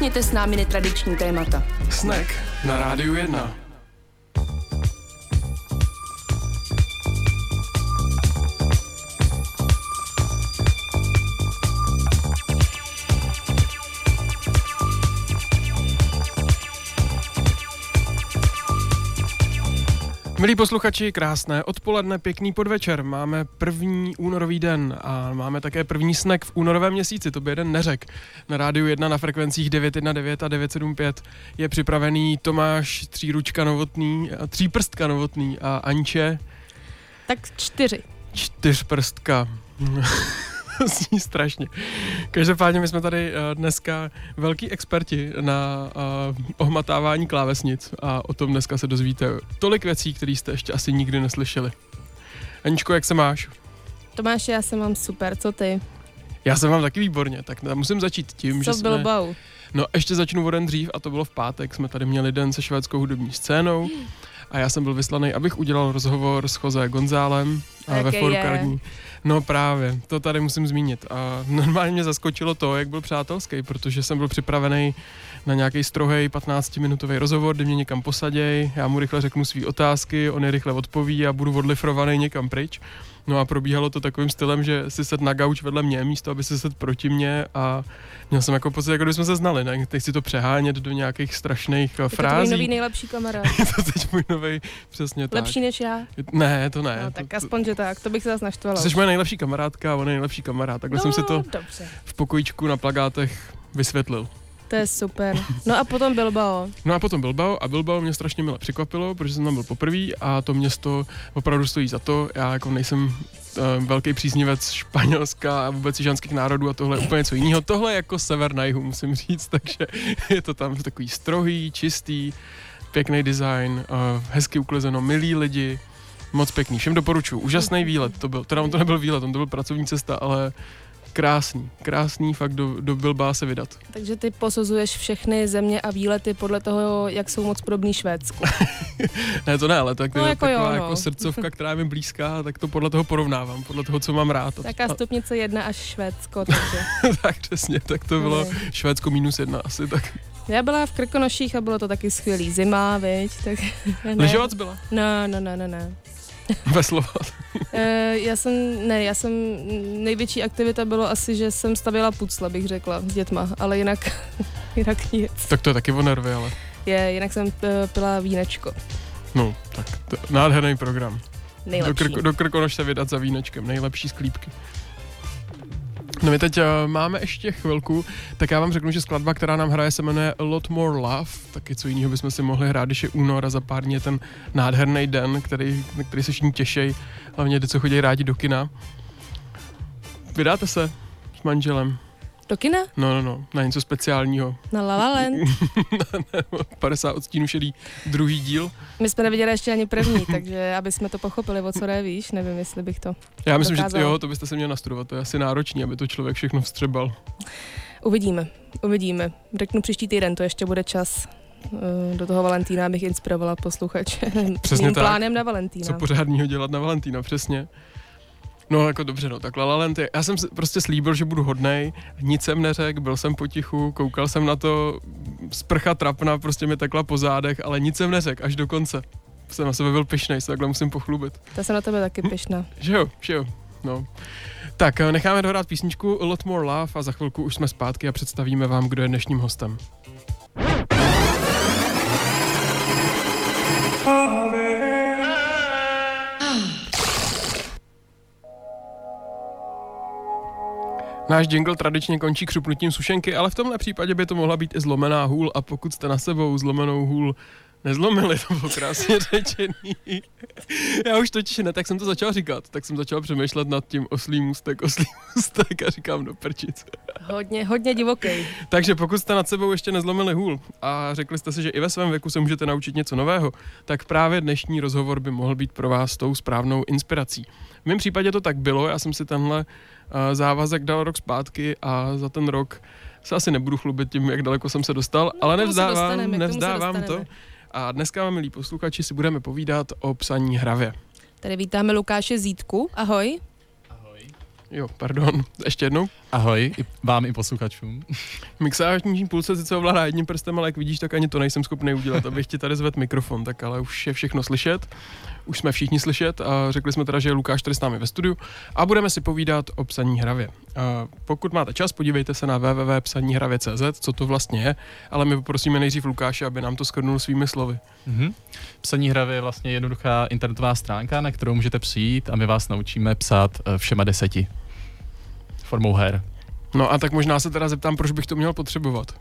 nakousněte s námi netradiční témata. Snack na Rádiu 1. Milí posluchači, krásné odpoledne, pěkný podvečer. Máme první únorový den a máme také první snek v únorovém měsíci, to by jeden neřek. Na rádiu 1 na frekvencích 919 a 975 je připravený Tomáš Tříručka Novotný, Tříprstka Novotný a Anče. Tak čtyři. Čtyřprstka. zní strašně. Každopádně my jsme tady uh, dneska velký experti na uh, ohmatávání klávesnic a o tom dneska se dozvíte tolik věcí, které jste ještě asi nikdy neslyšeli. Aničko, jak se máš? Tomáš, já se mám super, co ty? Já se mám taky výborně, tak musím začít tím, co že jsme... bau? No ještě začnu o den dřív a to bylo v pátek, jsme tady měli den se švédskou hudební scénou a já jsem byl vyslaný, abych udělal rozhovor s Jose Gonzálem a ve Forkarní. No právě, to tady musím zmínit. A normálně mě zaskočilo to, jak byl přátelský, protože jsem byl připravený na nějaký strohej 15-minutový rozhovor, kde mě někam posaděj, já mu rychle řeknu své otázky, on je rychle odpoví a budu odlifrovaný někam pryč. No a probíhalo to takovým stylem, že si sedl na gauč vedle mě, místo aby si sedl proti mě a měl jsem jako pocit, jako kdybychom se znali, ne? Teď si to přehánět do nějakých strašných je frází. To je nový nejlepší kamera. je to teď můj nový, přesně tak. Lepší než já? Ne, to ne. No, tak to, aspoň, že tak, to bych se zase naštvala. Jsi moje nejlepší kamarádka a on je nejlepší kamarád. Takhle no, jsem si to dobře. v pokojíčku na plagátech vysvětlil. To je super. No a potom Bilbao. No a potom Bilbao a Bilbao mě strašně milé překvapilo, protože jsem tam byl poprvé a to město opravdu stojí za to. Já jako nejsem uh, velký příznivec Španělska a vůbec ženských národů a tohle je úplně něco jiného. Tohle je jako sever na jihu, musím říct, takže je to tam takový strohý, čistý, pěkný design, uh, hezky uklizeno, milí lidi, moc pěkný. Všem doporučuji. Úžasný výlet to byl. Teda on to nebyl výlet, on to byl pracovní cesta, ale krásný, krásný fakt do, do Bilbá se vydat. Takže ty posuzuješ všechny země a výlety podle toho, jak jsou moc podobný Švédsku. ne, to ne, ale tak, no, jako taková jo, no. jako srdcovka, která je mi blízká, tak to podle toho porovnávám, podle toho, co mám rád. Taká stupnice jedna až Švédsko, takže. tak přesně, tak to bylo ne. Švédsko minus jedna asi, tak. Já byla v Krkonoších a bylo to taky skvělý zima, viď, tak... Lyžovac byla? No, no, no, no, no. Veslovat. Uh, já jsem, ne, já jsem, největší aktivita bylo asi, že jsem stavila pucle, bych řekla, s dětma, ale jinak, jinak nic. Tak to je taky o nervy, ale. Je, jinak jsem uh, pila vínečko. No, tak to, nádherný program. Nejlepší. Do, krk, do Krkonoš se vydat za vínečkem, nejlepší sklípky. No my teď uh, máme ještě chvilku, tak já vám řeknu, že skladba, která nám hraje, se jmenuje Lot More Love, taky co jiného bychom si mohli hrát, když je únor a za pár dní je ten nádherný den, který, na který se všichni těší, hlavně ty, co chodí rádi do kina. Vydáte se s manželem? Do kina? No, no, no, na něco speciálního. Na La La Land? 50 odstínů šedý druhý díl. My jsme neviděli ještě ani první, takže aby jsme to pochopili, o co jde, víš, nevím, jestli bych to Já myslím, dokázal. že jo, to byste se měli nastudovat, to je asi náročný, aby to člověk všechno vstřebal. Uvidíme, uvidíme. Řeknu příští týden, to ještě bude čas eh, do toho Valentína bych inspirovala posluchače. Přesně tak. plánem na Valentína. Co pořádního dělat na Valentína, přesně. No jako dobře, no tak La La Land je, já jsem prostě slíbil, že budu hodnej, nic jsem neřekl, byl jsem potichu, koukal jsem na to, sprcha trapna prostě mi tekla po zádech, ale nic jsem neřekl, až do konce. Jsem na sebe byl pišnej, se takhle musím pochlubit. Ta jsem na tebe taky pišná. Že jo, že jo, no. Tak necháme dohrát písničku A Lot More Love a za chvilku už jsme zpátky a představíme vám, kdo je dnešním hostem. Náš jingle tradičně končí křupnutím sušenky, ale v tomhle případě by to mohla být i zlomená hůl a pokud jste na sebou zlomenou hůl nezlomili, to bylo krásně řečený. Já už totiž ne, tak jsem to začal říkat, tak jsem začal přemýšlet nad tím oslý můstek, oslý můstek a říkám do prčic. Hodně, hodně divoký. Takže pokud jste nad sebou ještě nezlomili hůl a řekli jste si, že i ve svém věku se můžete naučit něco nového, tak právě dnešní rozhovor by mohl být pro vás tou správnou inspirací. V mém případě to tak bylo, já jsem si tenhle uh, závazek dal rok zpátky a za ten rok se asi nebudu chlubit tím, jak daleko jsem se dostal, No, ale nevzdávám, nevzdávám to. A dneska, milí posluchači, si budeme povídat o psaní hravě. Tady vítáme Lukáše Zítku. Ahoj. Jo, pardon. Ještě jednou. Ahoj, i vám i posluchačům. Mixážní půlce sice ovládá jedním prstem, ale jak vidíš, tak ani to nejsem schopný udělat, abych ti tady zvedl mikrofon, tak ale už je všechno slyšet. Už jsme všichni slyšet a řekli jsme teda, že je Lukáš tady s námi ve studiu a budeme si povídat o psaní hravě. A pokud máte čas, podívejte se na www.psaníhravě.cz, co to vlastně je, ale my poprosíme nejdřív Lukáše, aby nám to skrnul svými slovy. Mm-hmm. Psaní hravě je vlastně jednoduchá internetová stránka, na kterou můžete přijít a my vás naučíme psát eh, všema deseti formou her. No a tak možná se teda zeptám, proč bych to měl potřebovat.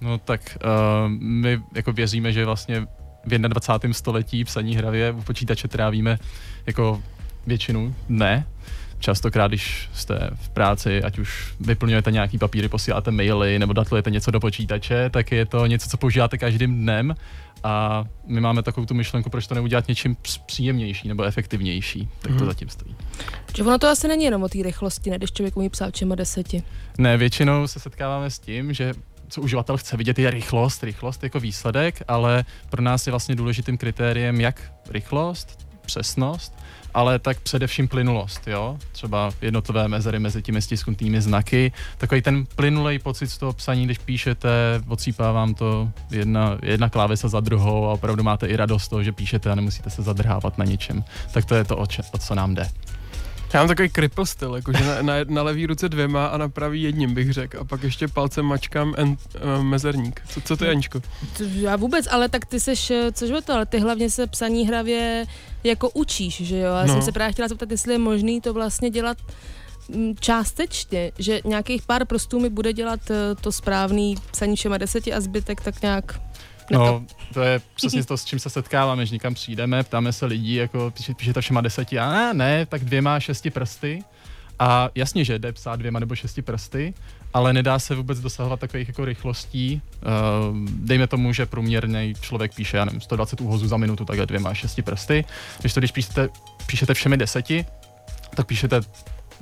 No tak uh, my jako věříme, že vlastně v 21. století psaní hravě u počítače trávíme jako většinu ne. Častokrát, když jste v práci, ať už vyplňujete nějaký papíry, posíláte maily nebo datlujete něco do počítače, tak je to něco, co používáte každým dnem a my máme takovou tu myšlenku, proč to neudělat něčím příjemnější nebo efektivnější, tak to hmm. zatím stojí. Že ono to asi není jenom o té rychlosti, ne, když člověk umí psát čema deseti. Ne, většinou se setkáváme s tím, že co uživatel chce vidět, je rychlost, rychlost jako výsledek, ale pro nás je vlastně důležitým kritériem jak rychlost, přesnost, ale tak především plynulost, jo? Třeba jednotové mezery mezi těmi stisknutými znaky, takový ten plynulej pocit z toho psaní, když píšete, odsýpá vám to jedna, jedna klávesa za druhou a opravdu máte i radost toho, že píšete a nemusíte se zadrhávat na ničem. Tak to je to, o, če, o co nám jde. Já mám takový cripple styl, jakože na, na, na levý ruce dvěma a na pravý jedním bych řekl. A pak ještě palcem mačkám en, uh, mezerník. Co, co to je, Aničko? Já vůbec, ale tak ty seš, eh, což je to, ale ty hlavně se psaní hravě jako učíš, že jo? Já no. jsem se právě chtěla zeptat, jestli je možný to vlastně dělat mm, částečně, že nějakých pár prostů mi bude dělat eh, to správný psaní všema deseti a zbytek tak nějak No, to je přesně to, s čím se setkáváme, že někam přijdeme, ptáme se lidí, jako píše, píšete všema deseti, a ne, ne, tak dvěma šesti prsty. A jasně, že jde psát dvěma nebo šesti prsty, ale nedá se vůbec dosahovat takových jako rychlostí. Uh, dejme tomu, že průměrný člověk píše, já nevím, 120 úhozů za minutu, takhle dvěma šesti prsty. Když to, když píšete, píšete všemi deseti, tak píšete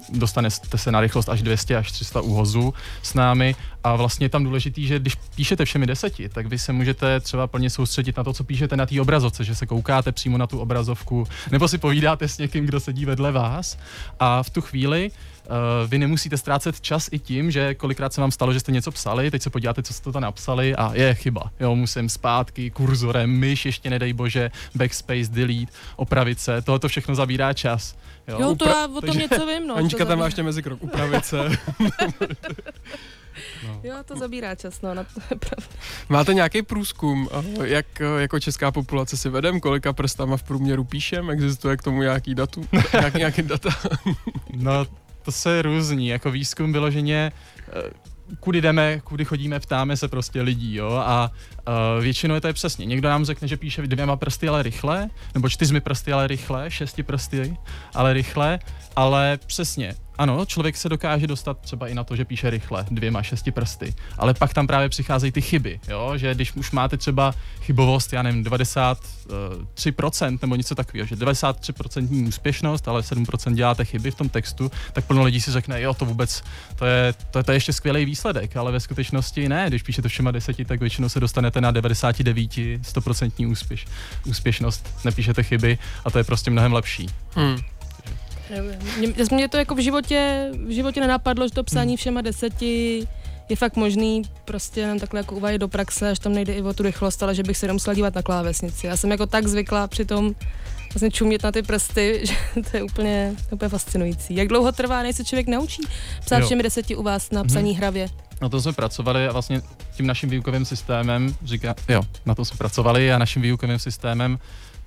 dostanete se na rychlost až 200 až 300 úhozů s námi a vlastně je tam důležitý, že když píšete všemi deseti, tak vy se můžete třeba plně soustředit na to, co píšete na té obrazovce, že se koukáte přímo na tu obrazovku, nebo si povídáte s někým, kdo sedí vedle vás a v tu chvíli Uh, vy nemusíte ztrácet čas i tím, že kolikrát se vám stalo, že jste něco psali, teď se podíváte, co jste to napsali a je chyba. Jo, musím zpátky, kurzorem, myš, ještě nedej bože, backspace, delete, opravit se, tohle to všechno zabírá čas. Jo, jo to Upra- já o tom takže, něco vím, no. Anička tam má ještě mezi krok, upravit se. No. Jo, to zabírá čas, no, na to je pravda. Máte nějaký průzkum, eh, jak eh, jako česká populace si vedem, kolika prstama v průměru píšem, existuje k tomu nějaký datu, nějaký, nějaký data? no, to se různí, jako výzkum vyloženě eh, kudy jdeme, kudy chodíme, ptáme se prostě lidí, jo, a uh, většinou je to je přesně. Někdo nám řekne, že píše dvěma prsty, ale rychle, nebo čtyřmi prsty, ale rychle, šesti prsty, ale rychle, ale přesně, ano, člověk se dokáže dostat třeba i na to, že píše rychle, dvěma, šesti prsty, ale pak tam právě přicházejí ty chyby, jo? že když už máte třeba chybovost, já nevím, 93% nebo něco takového, že 93% úspěšnost, ale 7% děláte chyby v tom textu, tak plno lidí si řekne, jo, to vůbec, to je, to, to je ještě skvělý výsledek, ale ve skutečnosti ne, když píšete všema deseti, tak většinou se dostanete na 99, 100% úspěš, úspěšnost, nepíšete chyby a to je prostě mnohem lepší. Hmm. Mě, mě to jako v životě, v životě nenapadlo, že to psání všema deseti je fakt možný prostě jenom takhle jako uvádět do praxe, až tam nejde i o tu rychlost, ale že bych se jenom musela dívat na klávesnici. Já jsem jako tak zvykla přitom vlastně čumět na ty prsty, že to je úplně, úplně fascinující. Jak dlouho trvá, než se člověk naučí psát jo. všemi deseti u vás na psaní mm-hmm. hravě? Na to jsme pracovali a vlastně tím naším výukovým systémem, říká, jo, na to jsme pracovali a naším výukovým systémem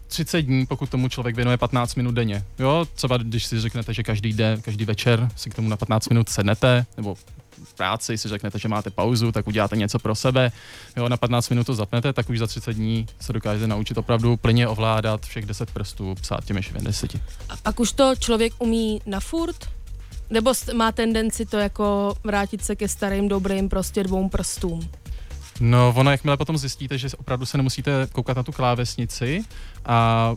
30 dní, pokud tomu člověk věnuje 15 minut denně. Jo, třeba když si řeknete, že každý den, každý večer si k tomu na 15 minut sednete, nebo v práci si řeknete, že máte pauzu, tak uděláte něco pro sebe, jo, na 15 minut to zapnete, tak už za 30 dní se dokážete naučit opravdu plně ovládat všech 10 prstů, psát těmi 10. A pak už to člověk umí na furt? Nebo má tendenci to jako vrátit se ke starým dobrým prostě dvou prstům? No, ono, jakmile potom zjistíte, že opravdu se nemusíte koukat na tu klávesnici a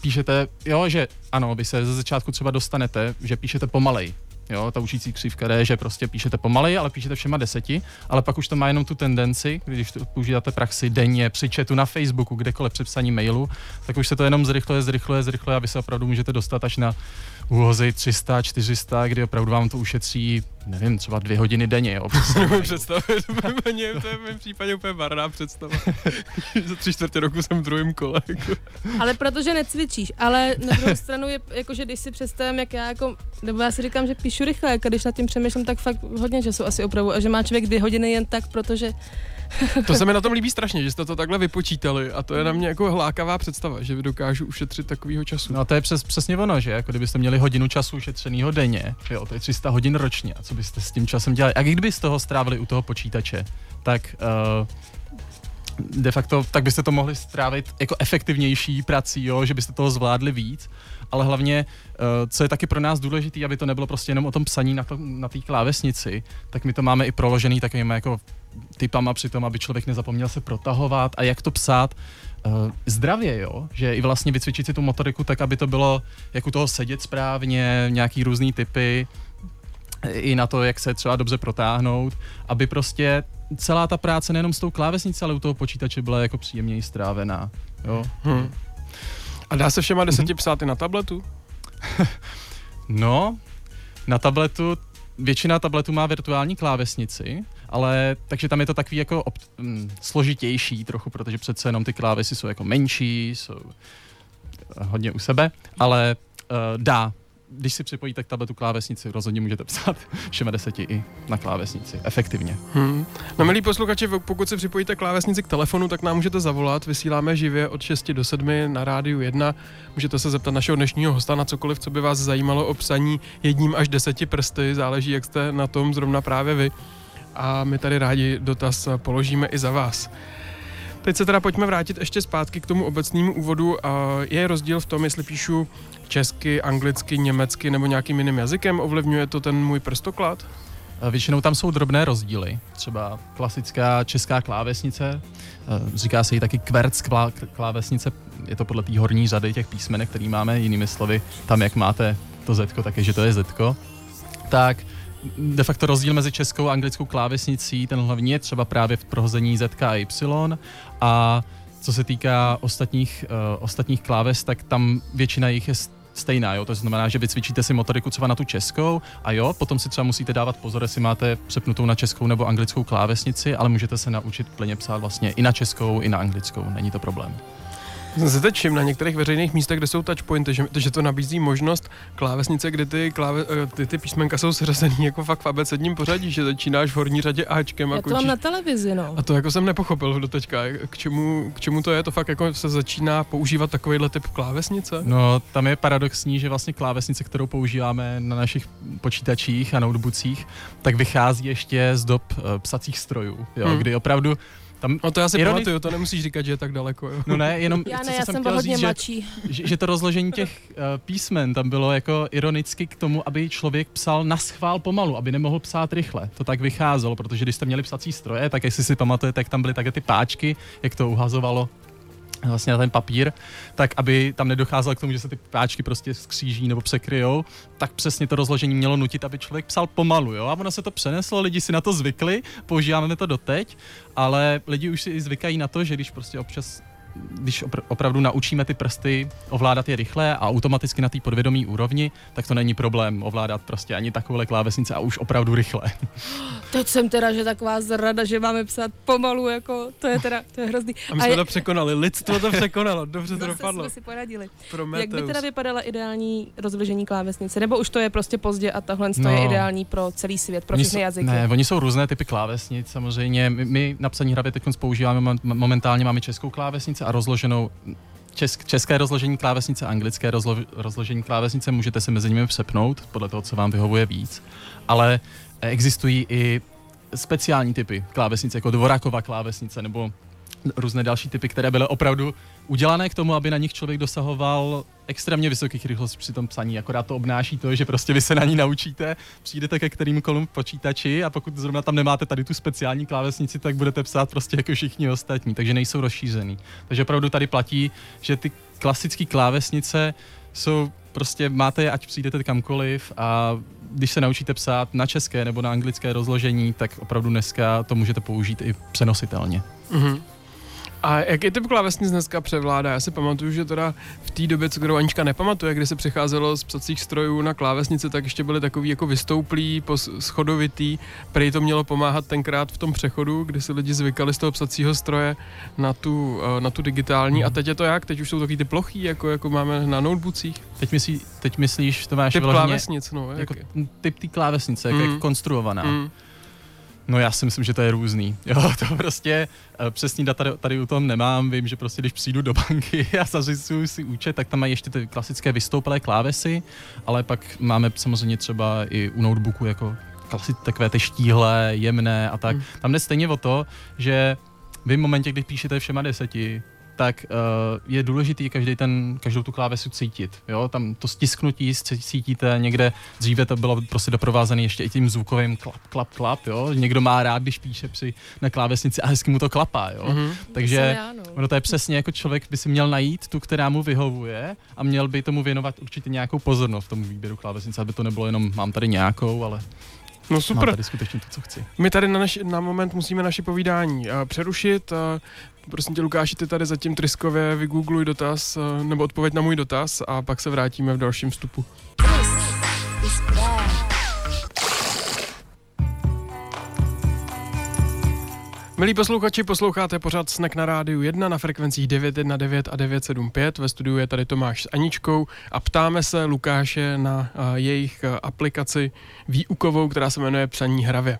píšete, jo, že ano, vy se ze začátku třeba dostanete, že píšete pomalej, Jo, ta učící křivka je, že prostě píšete pomalej, ale píšete všema deseti, ale pak už to má jenom tu tendenci, když to používáte praxi denně, při chatu na Facebooku, kdekoliv při psaní mailu, tak už se to jenom zrychluje, zrychluje, zrychluje a vy se opravdu můžete dostat až na úhozy 300, 400, kdy opravdu vám to ušetří, nevím, třeba dvě hodiny denně. Jo, představit, to to je v mém případě úplně barná představa. Za tři čtvrtě roku jsem v druhém kole. Jako. Ale protože necvičíš, ale na druhou stranu je, jako, že když si představím, jak já jako, nebo já si říkám, že píšu rychle, jako když nad tím přemýšlím, tak fakt hodně času asi opravu a že má člověk dvě hodiny jen tak, protože to se mi na tom líbí strašně, že jste to takhle vypočítali a to je na mě jako hlákavá představa, že vy dokážu ušetřit takovýho času. No to je přes, přesně ono, že jako kdybyste měli hodinu času ušetřeného denně, jo, to je 300 hodin ročně, a co byste s tím časem dělali? A kdyby z toho strávili u toho počítače, tak uh, de facto, tak byste to mohli strávit jako efektivnější prací, jo, že byste toho zvládli víc, ale hlavně, uh, co je taky pro nás důležité, aby to nebylo prostě jenom o tom psaní na, to, na té klávesnici, tak my to máme i proložený takovými jako typama při tom, aby člověk nezapomněl se protahovat a jak to psát uh, zdravě, jo? že i vlastně vycvičit si tu motoriku tak, aby to bylo jak u toho sedět správně, nějaký různý typy, i na to, jak se třeba dobře protáhnout, aby prostě celá ta práce nejenom s tou klávesnicí, ale u toho počítače byla jako příjemněji strávená. Jo? Hmm. A dá se všema deseti hmm. psát i na tabletu? no, na tabletu většina tabletů má virtuální klávesnici, ale takže tam je to takový jako ob, mm, složitější trochu, protože přece jenom ty klávesy jsou jako menší, jsou eh, hodně u sebe, ale uh, dá. Když si připojíte k tabletu klávesnici, rozhodně můžete psát všema deseti i na klávesnici, efektivně. Hmm. No milí posluchači, pokud si připojíte klávesnici k telefonu, tak nám můžete zavolat, vysíláme živě od 6 do 7 na rádiu 1. Můžete se zeptat našeho dnešního hosta na cokoliv, co by vás zajímalo o psaní jedním až deseti prsty, záleží, jak jste na tom zrovna právě vy a my tady rádi dotaz položíme i za vás. Teď se teda pojďme vrátit ještě zpátky k tomu obecnému úvodu. Je rozdíl v tom, jestli píšu česky, anglicky, německy nebo nějakým jiným jazykem? Ovlivňuje to ten můj prstoklad? Většinou tam jsou drobné rozdíly. Třeba klasická česká klávesnice, říká se jí taky kverc klávesnice, je to podle té horní řady těch písmenek, který máme, jinými slovy, tam jak máte to Z, tak je, že to je Z. Tak de facto rozdíl mezi českou a anglickou klávesnicí, ten hlavní je třeba právě v prohození Z a Y a co se týká ostatních, uh, ostatních kláves, tak tam většina jich je stejná, jo? to znamená, že vycvičíte si motoriku třeba na tu českou a jo, potom si třeba musíte dávat pozor, jestli máte přepnutou na českou nebo anglickou klávesnici, ale můžete se naučit plně psát vlastně i na českou, i na anglickou, není to problém. Jsem se teď všim na některých veřejných místech, kde jsou touchpointy, že, že to nabízí možnost klávesnice, kde ty, kláve, eh, ty, ty písmenka jsou seřazený jako fakt v abecedním pořadí, že začínáš v horní řadě Ačkem. Já to mám na televizi, no. A to jako jsem nepochopil do teďka. K čemu, k čemu to je? To fakt jako se začíná používat takovýhle typ klávesnice? No, tam je paradoxní, že vlastně klávesnice, kterou používáme na našich počítačích a notebookích, tak vychází ještě z dob uh, psacích strojů, jo, hmm. kdy opravdu tam no to já si ironi... pamatuju, to nemusíš říkat, že je tak daleko. Jo. No ne, jenom já ne, já jsem, jsem hodně říct, mladší. Že, že, že to rozložení těch uh, písmen tam bylo jako ironicky k tomu, aby člověk psal na schvál pomalu, aby nemohl psát rychle. To tak vycházelo, protože když jste měli psací stroje, tak jestli si pamatujete, tak tam byly také ty páčky, jak to uhazovalo vlastně na ten papír, tak aby tam nedocházelo k tomu, že se ty páčky prostě skříží nebo překryjou, tak přesně to rozložení mělo nutit, aby člověk psal pomalu, jo, a ono se to přeneslo, lidi si na to zvykli, používáme to doteď, ale lidi už si zvykají na to, že když prostě občas když opr- opravdu naučíme ty prsty ovládat je rychle a automaticky na té podvědomí úrovni, tak to není problém ovládat prostě ani takové klávesnice a už opravdu rychle. Teď jsem teda, že taková zrada, že máme psát pomalu, jako to je teda, to je hrozný. A my jsme a je... to překonali, lidstvo to překonalo, dobře to dopadlo. jsme si poradili. Prometeus. Jak by teda vypadala ideální rozložení klávesnice? Nebo už to je prostě pozdě a tohle no. je ideální pro celý svět, pro všechny jazyky? Ne, oni jsou různé typy klávesnic, samozřejmě. My, my na psaní hravě teď používáme, momentálně máme českou klávesnici a rozloženou česk, české rozložení klávesnice, anglické rozlo, rozložení klávesnice, můžete se mezi nimi přepnout, podle toho, co vám vyhovuje víc. Ale existují i speciální typy klávesnice, jako dvoráková klávesnice nebo různé další typy, které byly opravdu udělané k tomu, aby na nich člověk dosahoval extrémně vysokých rychlostí při tom psaní. Akorát to obnáší to, že prostě vy se na ní naučíte, přijdete ke kterýmkoliv počítači a pokud zrovna tam nemáte tady tu speciální klávesnici, tak budete psát prostě jako všichni ostatní, takže nejsou rozšířený. Takže opravdu tady platí, že ty klasické klávesnice jsou prostě máte je, ať přijdete kamkoliv a když se naučíte psát na české nebo na anglické rozložení, tak opravdu dneska to můžete použít i přenositelně. Mm-hmm. A jaký typ klávesnic dneska převládá? Já si pamatuju, že teda v té době, co kterou Anička nepamatuje, kdy se přecházelo z psacích strojů na klávesnice, tak ještě byly takový jako vystouplý, schodovitý. Prej to mělo pomáhat tenkrát v tom přechodu, kdy si lidi zvykali z toho psacího stroje na tu, eh, na tu digitální. A teď je to jak? Teď už jsou takový ty plochý, jako, jako máme na notebookích? Teď, myslí, teď myslíš, to máš typ klávesnic, no. Jako, typ té klávesnice, mm. jak je konstruovaná. Mm. No já si myslím, že to je různý. Jo, to prostě uh, přesný data tady, tady u tom nemám. Vím, že prostě když přijdu do banky a zařizuju si účet, tak tam mají ještě ty klasické vystoupelé klávesy, ale pak máme samozřejmě třeba i u notebooku jako klasi, takové ty štíhlé, jemné a tak. Hmm. Tam jde stejně o to, že vy v momentě, kdy píšete všema deseti, tak uh, je důležitý každý ten, každou tu klávesu cítit. Jo? Tam to stisknutí cítíte někde, dříve to bylo prostě doprovázené ještě i tím zvukovým klap, klap, klap. Jo? Někdo má rád, když píše při, na klávesnici a hezky mu to klapá. Jo? Mm-hmm. Takže já, no. ono to je přesně jako člověk by si měl najít tu, která mu vyhovuje a měl by tomu věnovat určitě nějakou pozornost v tom výběru klávesnice, aby to nebylo jenom mám tady nějakou, ale No super. Mám tady skutečně to, co chci. My tady na, naši, na moment musíme naše povídání uh, přerušit. Uh, prosím tě, Lukáši, ty tady zatím tryskově vygoogluj dotaz, uh, nebo odpověď na můj dotaz a pak se vrátíme v dalším vstupu. Milí posluchači, posloucháte pořád Snack na rádiu 1 na frekvencích 919 a 975. Ve studiu je tady Tomáš s Aničkou a ptáme se Lukáše na uh, jejich uh, aplikaci výukovou, která se jmenuje Psaní hravě.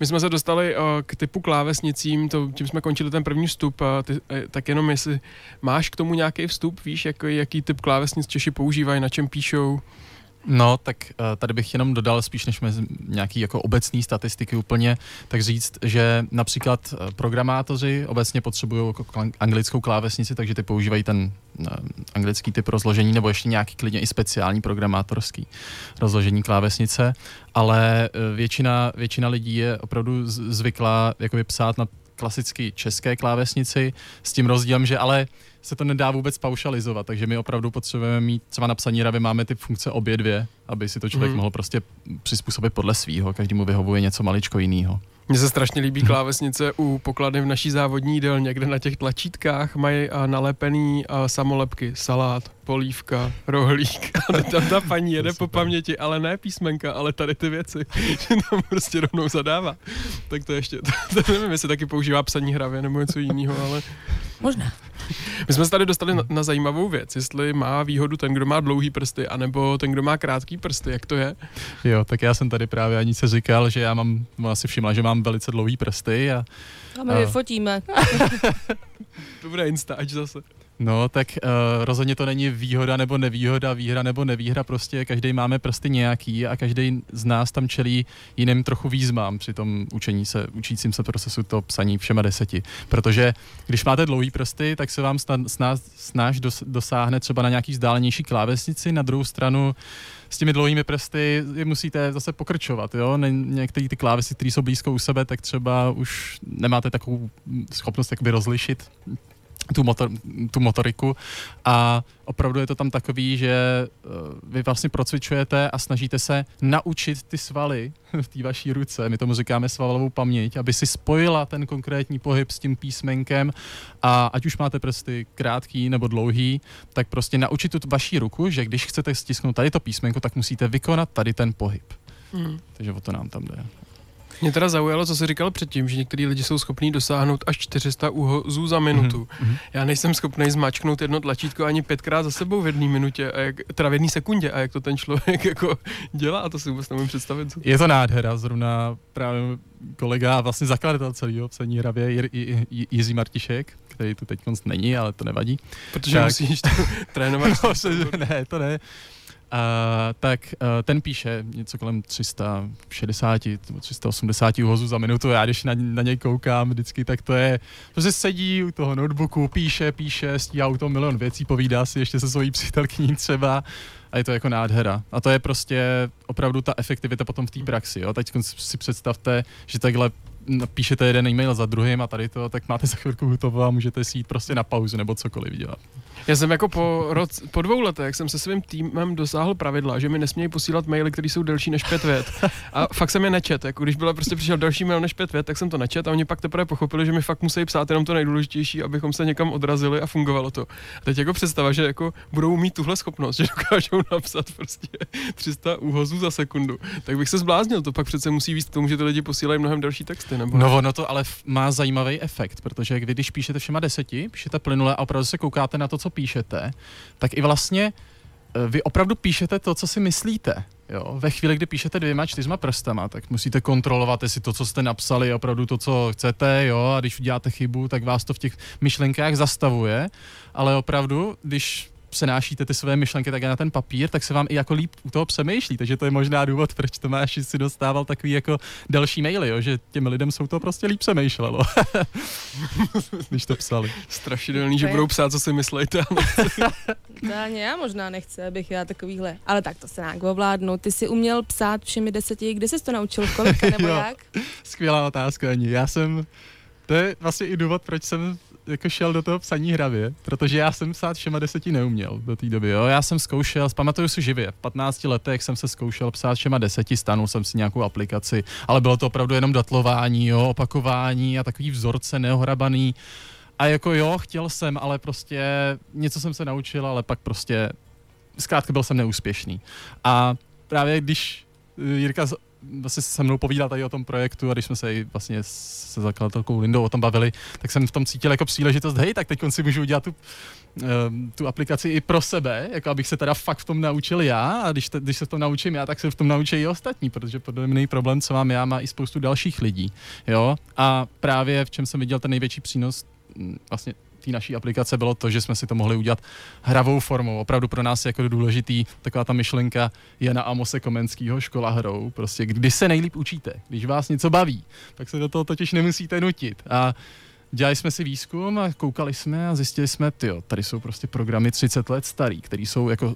My jsme se dostali uh, k typu klávesnicím, to, tím jsme končili ten první vstup, ty, tak jenom jestli máš k tomu nějaký vstup, víš, jak, jaký typ klávesnic Češi používají, na čem píšou? No, tak eh, tady bych jenom dodal spíš než mezi nějaký jako obecný statistiky úplně, tak říct, že například eh, programátoři obecně potřebují jako anglickou klávesnici, takže ty používají ten eh, anglický typ rozložení nebo ještě nějaký klidně i speciální programátorský rozložení klávesnice, ale většina, většina lidí je opravdu zvyklá jakoby psát na klasicky české klávesnici s tím rozdílem, že ale se to nedá vůbec paušalizovat, takže my opravdu potřebujeme mít třeba na psaní ravy máme ty funkce obě dvě, aby si to člověk mm. mohl prostě přizpůsobit podle svýho, každému vyhovuje něco maličko jiného. Mně se strašně líbí klávesnice u poklady v naší závodní jídelně, kde na těch tlačítkách mají nalepený samolepky, salát, polívka, rohlík. A tam ta paní jede po paměti, ale ne písmenka, ale tady ty věci, že tam prostě rovnou zadává. Tak to ještě, to, to nevím, jestli taky používá psaní hravě nebo něco jiného, ale... Možná. My jsme se tady dostali na, na zajímavou věc, jestli má výhodu ten, kdo má dlouhý prsty, anebo ten, kdo má krátký prsty, jak to je? Jo, tak já jsem tady právě ani se říkal, že já mám, asi všimla, že mám velice dlouhý prsty a... A my a... vyfotíme. to bude Insta, ať zase. No, tak uh, rozhodně to není výhoda nebo nevýhoda, výhra nebo nevýhra, prostě každý máme prsty nějaký a každý z nás tam čelí jiným trochu výzvám při tom učení se, učícím se procesu to psaní všema deseti. Protože když máte dlouhý prsty, tak se vám snáš, snáš dos, dosáhne třeba na nějaký vzdálenější klávesnici, na druhou stranu s těmi dlouhými prsty je musíte zase pokrčovat, jo? Některé ty klávesy, které jsou blízko u sebe, tak třeba už nemáte takovou schopnost jakoby rozlišit tu, motor, tu motoriku a opravdu je to tam takový, že uh, vy vlastně procvičujete a snažíte se naučit ty svaly v té vaší ruce, my tomu říkáme svalovou paměť, aby si spojila ten konkrétní pohyb s tím písmenkem a ať už máte prsty krátký nebo dlouhý, tak prostě naučit tu vaší ruku, že když chcete stisknout tady to písmenko, tak musíte vykonat tady ten pohyb. Mm. Takže o to nám tam jde. Mě teda zaujalo, co jsi říkal předtím, že některý lidi jsou schopní dosáhnout až 400 úhozů za minutu. Mm-hmm. Já nejsem schopný zmačknout jedno tlačítko ani pětkrát za sebou v jedné minutě, a jak, teda v jedné sekundě, a jak to ten člověk jako dělá, a to si vůbec nemůžu představit. Co... Je to nádhera, zrovna právě kolega, vlastně zakladatel celého psaní hravě, Jiří Martišek, který tu teď není, ale to nevadí. Protože tak... musíš trénovat. no, ne, to ne. Uh, tak uh, ten píše něco kolem 360 nebo 380 uhozů za minutu. Já když na, na něj koukám vždycky, tak to je, prostě sedí u toho notebooku, píše, píše, stíhá u toho milion věcí, povídá si ještě se svojí přítelkyní třeba a je to jako nádhera. A to je prostě opravdu ta efektivita potom v té praxi. Jo? Teď si představte, že takhle píšete jeden e-mail za druhým a tady to, tak máte za chvilku hotovo a můžete si jít prostě na pauzu nebo cokoliv dělat. Já jsem jako po, roc, po dvou letech jsem se svým týmem dosáhl pravidla, že mi nesmějí posílat maily, které jsou delší než pět vět. A fakt jsem je nečet. Jako když byla prostě přišel další mail než pět vět, tak jsem to nečet a oni pak teprve pochopili, že mi fakt musí psát jenom to nejdůležitější, abychom se někam odrazili a fungovalo to. A teď jako představa, že jako budou mít tuhle schopnost, že dokážou napsat prostě 300 úhozů za sekundu, tak bych se zbláznil. To pak přece musí víc k tomu, že ty lidi posílají mnohem další texty. Nebo... No ono to ale má zajímavý efekt, protože když píšete všema deseti, píšete plynule a opravdu se koukáte na to, co píšete, tak i vlastně eh, vy opravdu píšete to, co si myslíte. Jo? Ve chvíli, kdy píšete dvěma, čtyřma prstama, tak musíte kontrolovat, jestli to, co jste napsali, je opravdu to, co chcete, jo? a když uděláte chybu, tak vás to v těch myšlenkách zastavuje, ale opravdu, když přenášíte ty své myšlenky také na ten papír, tak se vám i jako líp u toho přemýšlí, takže to je možná důvod, proč Tomáš si dostával takový jako další maily, jo, že těm lidem jsou to prostě líp přemýšlelo, když to psali. Strašidelný, že budou psát, co si myslíte. to ani já možná nechci, abych já takovýhle, ale tak to se nějak ovládnu. Ty jsi uměl psát všemi deseti, kde jsi to naučil, kolika nebo jak? Skvělá otázka, Ani. Já jsem, to je vlastně i důvod, proč jsem jako šel do toho psaní hravě, protože já jsem psát všema deseti neuměl do té doby. Jo? Já jsem zkoušel, pamatuju si živě, v 15 letech jsem se zkoušel psát všema deseti, stanul jsem si nějakou aplikaci, ale bylo to opravdu jenom datlování, jo? opakování a takový vzorce neohrabaný. A jako jo, chtěl jsem, ale prostě něco jsem se naučil, ale pak prostě zkrátka byl jsem neúspěšný. A právě když Jirka vlastně se mnou povídal tady o tom projektu a když jsme se vlastně se zakladatelkou Lindou o tom bavili, tak jsem v tom cítil jako příležitost, hej, tak teď si můžu udělat tu, ehm, tu aplikaci i pro sebe, jako abych se teda fakt v tom naučil já a když, te, když se v tom naučím já, tak se v tom naučí i ostatní, protože podobný problém, co mám já, má i spoustu dalších lidí, jo, a právě v čem jsem viděl ten největší přínos vlastně té naší aplikace bylo to, že jsme si to mohli udělat hravou formou. Opravdu pro nás je jako důležitý taková ta myšlenka Jana Amose Komenského škola hrou. Prostě kdy se nejlíp učíte, když vás něco baví, tak se do toho totiž nemusíte nutit. A dělali jsme si výzkum a koukali jsme a zjistili jsme, ty tady jsou prostě programy 30 let starý, které jsou jako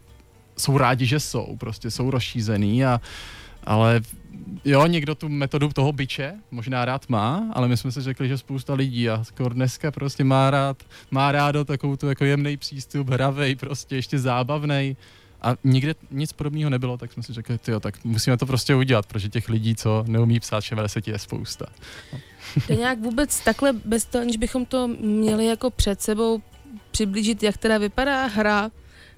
jsou rádi, že jsou, prostě jsou rozšízený a ale jo, někdo tu metodu toho byče možná rád má, ale my jsme si řekli, že spousta lidí a skoro dneska prostě má rád, má rádo takovou tu jako jemný přístup, hravej, prostě ještě zábavný. A nikde nic podobného nebylo, tak jsme si řekli, tyjo, tak musíme to prostě udělat, protože těch lidí, co neumí psát 60, je spousta. To nějak vůbec takhle, bez toho, aniž bychom to měli jako před sebou přiblížit, jak teda vypadá hra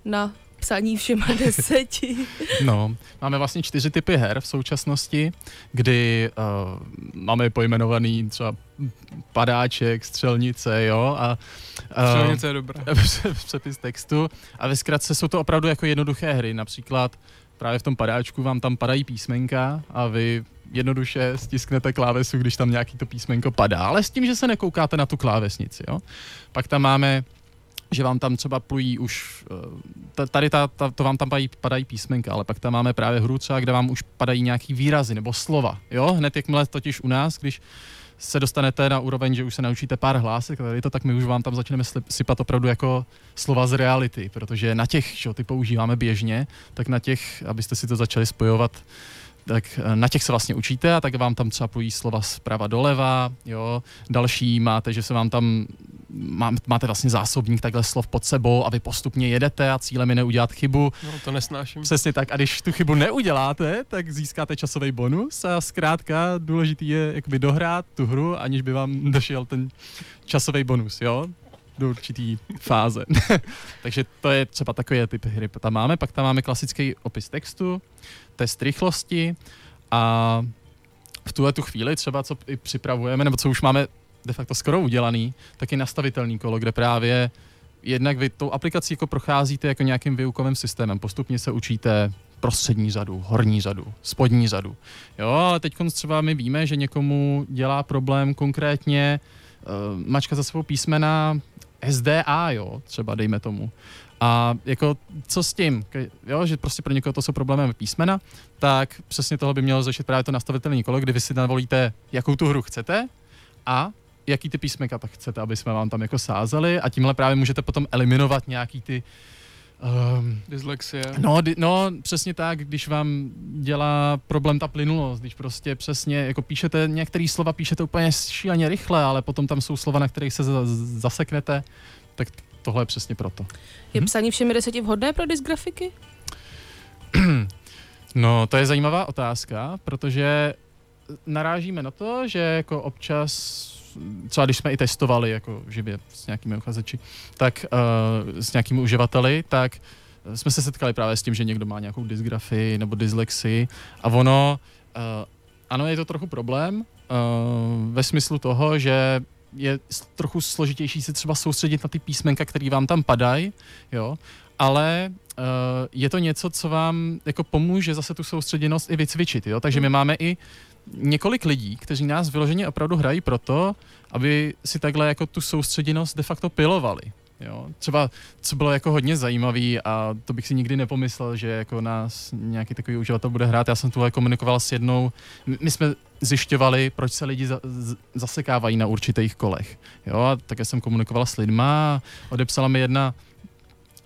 na psaní všema deseti. No, máme vlastně čtyři typy her v současnosti, kdy uh, máme pojmenovaný třeba padáček, střelnice, jo, a uh, střelnice je dobrá. přepis textu a ve zkratce jsou to opravdu jako jednoduché hry, například právě v tom padáčku vám tam padají písmenka a vy jednoduše stisknete klávesu, když tam nějaký to písmenko padá, ale s tím, že se nekoukáte na tu klávesnici, jo. Pak tam máme že vám tam třeba plují už, eh, tady ta, ta, to vám tam padají, padají písmenka, ale pak tam máme právě hru třeba, kde vám už padají nějaký výrazy nebo slova, jo, hned jakmile totiž u nás, když se dostanete na úroveň, že už se naučíte pár hlásek, tady to, tak my už vám tam začneme sypat opravdu jako slova z reality, protože na těch, že ty používáme běžně, tak na těch, abyste si to začali spojovat, tak eh, na těch se vlastně učíte a tak vám tam třeba plují slova zprava doleva, jo. Další máte, že se vám tam máte vlastně zásobník takhle slov pod sebou a vy postupně jedete a cílem je neudělat chybu. No, to nesnáším. Přesně tak. A když tu chybu neuděláte, tak získáte časový bonus a zkrátka důležitý je jakoby dohrát tu hru, aniž by vám došel ten časový bonus, jo? do určitý fáze. Takže to je třeba takové typy hry. Tam máme, pak tam máme klasický opis textu, test rychlosti a v tuhle tu chvíli třeba, co i připravujeme, nebo co už máme de facto skoro udělaný, tak je nastavitelný kolo, kde právě jednak vy tou aplikací jako procházíte jako nějakým výukovým systémem. Postupně se učíte prostřední řadu, horní řadu, spodní řadu. Jo, ale teď třeba my víme, že někomu dělá problém konkrétně uh, mačka za svou písmena SDA, jo, třeba dejme tomu. A jako co s tím, jo, že prostě pro někoho to jsou problémy písmena, tak přesně tohle by mělo začít právě to nastavitelné kolo, kdy vy si navolíte, jakou tu hru chcete a jaký ty písmenka tak chcete, aby jsme vám tam jako sázeli a tímhle právě můžete potom eliminovat nějaký ty Um, Dyslexie. No, di, no, přesně tak, když vám dělá problém ta plynulost, když prostě přesně, jako píšete, některé slova píšete úplně šíleně rychle, ale potom tam jsou slova, na kterých se zaseknete, tak tohle je přesně proto. Je hm? psaní všemi deseti vhodné pro dysgrafiky? no, to je zajímavá otázka, protože narážíme na to, že jako občas třeba když jsme i testovali jako živě s nějakými uchazeči, tak uh, s nějakými uživateli, tak jsme se setkali právě s tím, že někdo má nějakou dysgrafii nebo dyslexii a ono, uh, ano, je to trochu problém uh, ve smyslu toho, že je trochu složitější se třeba soustředit na ty písmenka, které vám tam padají, jo, ale uh, je to něco, co vám jako pomůže zase tu soustředěnost i vycvičit, jo, takže my máme i několik lidí, kteří nás vyloženě opravdu hrají proto, aby si takhle jako tu soustředěnost de facto pilovali. Jo? Třeba, co bylo jako hodně zajímavý a to bych si nikdy nepomyslel, že jako nás nějaký takový uživatel bude hrát. Já jsem tuhle komunikoval s jednou, my jsme zjišťovali, proč se lidi zasekávají na určitých kolech. Jo? A také jsem komunikoval s lidma odepsala mi jedna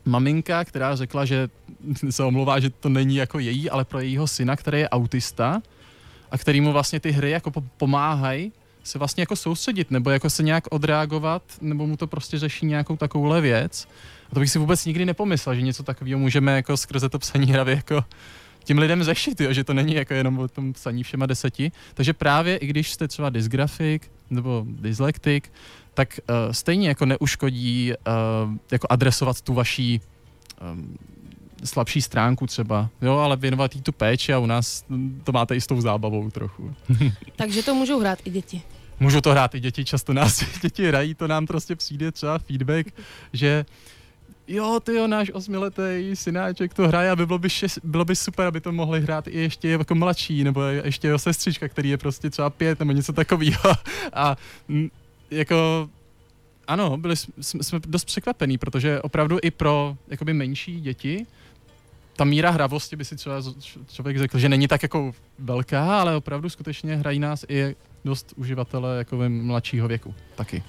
maminka, která řekla, že se omlouvá, že to není jako její, ale pro jejího syna, který je autista, a který mu vlastně ty hry jako pomáhají se vlastně jako soustředit, nebo jako se nějak odreagovat, nebo mu to prostě řeší nějakou takovouhle věc. A to bych si vůbec nikdy nepomyslel, že něco takového můžeme jako skrze to psaní hravy jako tím lidem řešit, jo, že to není jako jenom o tom psaní všema deseti. Takže právě i když jste třeba dysgrafik nebo dyslektik, tak uh, stejně jako neuškodí uh, jako adresovat tu vaší um, slabší stránku třeba, jo, ale věnovat jí tu péči a u nás to máte i s tou zábavou trochu. Takže to můžou hrát i děti. Můžou to hrát i děti, často nás děti hrají, to nám prostě přijde třeba feedback, že jo, ty jo, náš osmiletý synáček to hraje a by bylo by, šest, bylo by super, aby to mohli hrát i ještě jako mladší, nebo ještě jeho sestřička, který je prostě třeba pět nebo něco takového. A jako ano, byli jsme, jsme dost překvapení, protože opravdu i pro jakoby menší děti ta míra hravosti by si třeba člověk řekl, že není tak jako velká, ale opravdu skutečně hrají nás i dost uživatele jako mladšího věku taky.